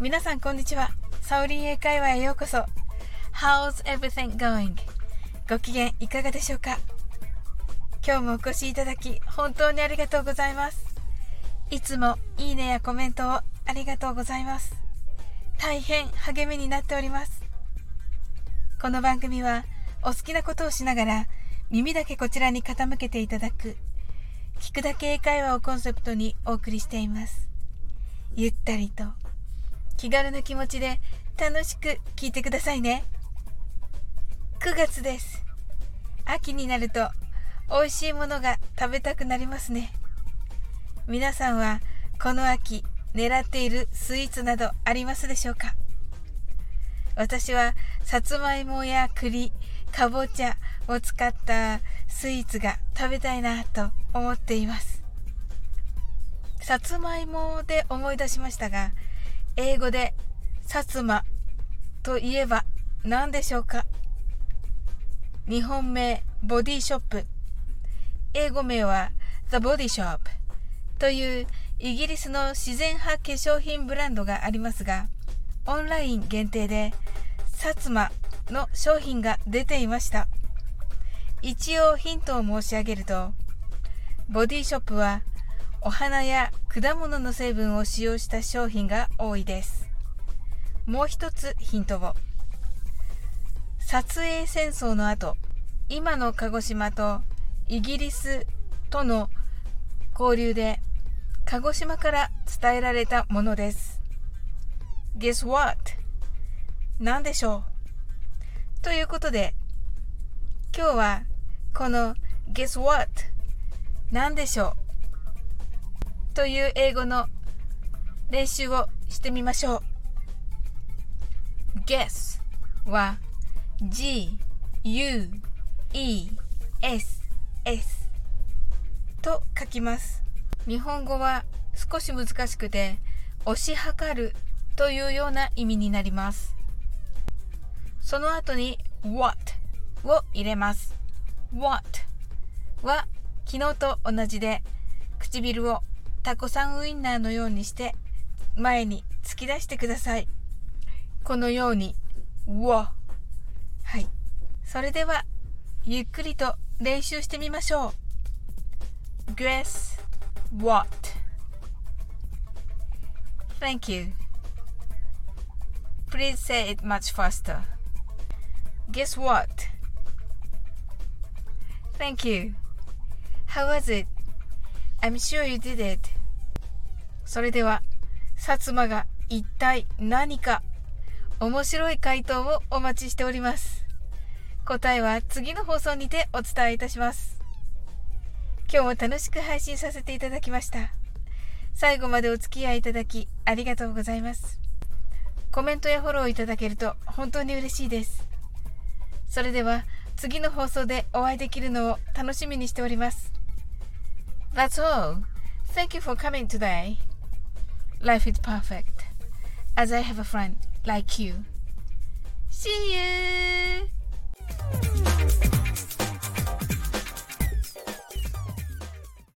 皆さんこんにちは。サオリン英会話へようこそ。How's everything going? ご機嫌いかがでしょうか？今日もお越しいただき本当にありがとうございます。いつもいいねやコメントをありがとうございます。大変励みになっております。この番組はお好きなことをしながら耳だけこちらに傾けていただく聞くだけ英会話をコンセプトにお送りしています。ゆったりと気軽な気持ちで楽しく聞いてくださいね。9月です。秋になると美味しいものが食べたくなりますね。皆さんはこの秋狙っているスイーツなどありますでしょうか？私はさつまいもや栗、かぼちゃを使ったスイーツが食べたいなと思っています。さつまいもで思い出しましたが、英語で薩摩といえば何でしょうか？日本名ボディショップ。英語名は The Body Shop というイギリスの自然派化粧品ブランドがありますがオンライン限定で薩摩の商品が出ていました。一応ヒントを申し上げるとボディショップはお花や果物の成分を使用した商品が多いです。もう一つヒントを。撮影戦争の後、今の鹿児島とイギリスとの交流で鹿児島から伝えられたものです。Guess what? 何でしょう？ということで、今日はこの Guess what? 何でしょう？という英語の練習をしてみましょう。guess は g, u, e, s, s と書きます。日本語は少し難しくて押し量るというような意味になります。その後に what を入れます。what は昨日と同じで唇をタコさんウインナーのようにして前に突き出してください。このように、うわ。はい。それでは、ゆっくりと練習してみましょう。Guess what? Thank you. Please say it much faster. Guess what? Thank you. How was it? I'm sure you did it. それでは、薩摩が一体何か面白い回答をお待ちしております。答えは次の放送にてお伝えいたします。今日も楽しく配信させていただきました。最後までお付き合いいただきありがとうございます。コメントやフォローいただけると本当に嬉しいです。それでは次の放送でお会いできるのを楽しみにしております。That's all. Thank you for coming today. Life is perfect, as I have a friend like you. See you!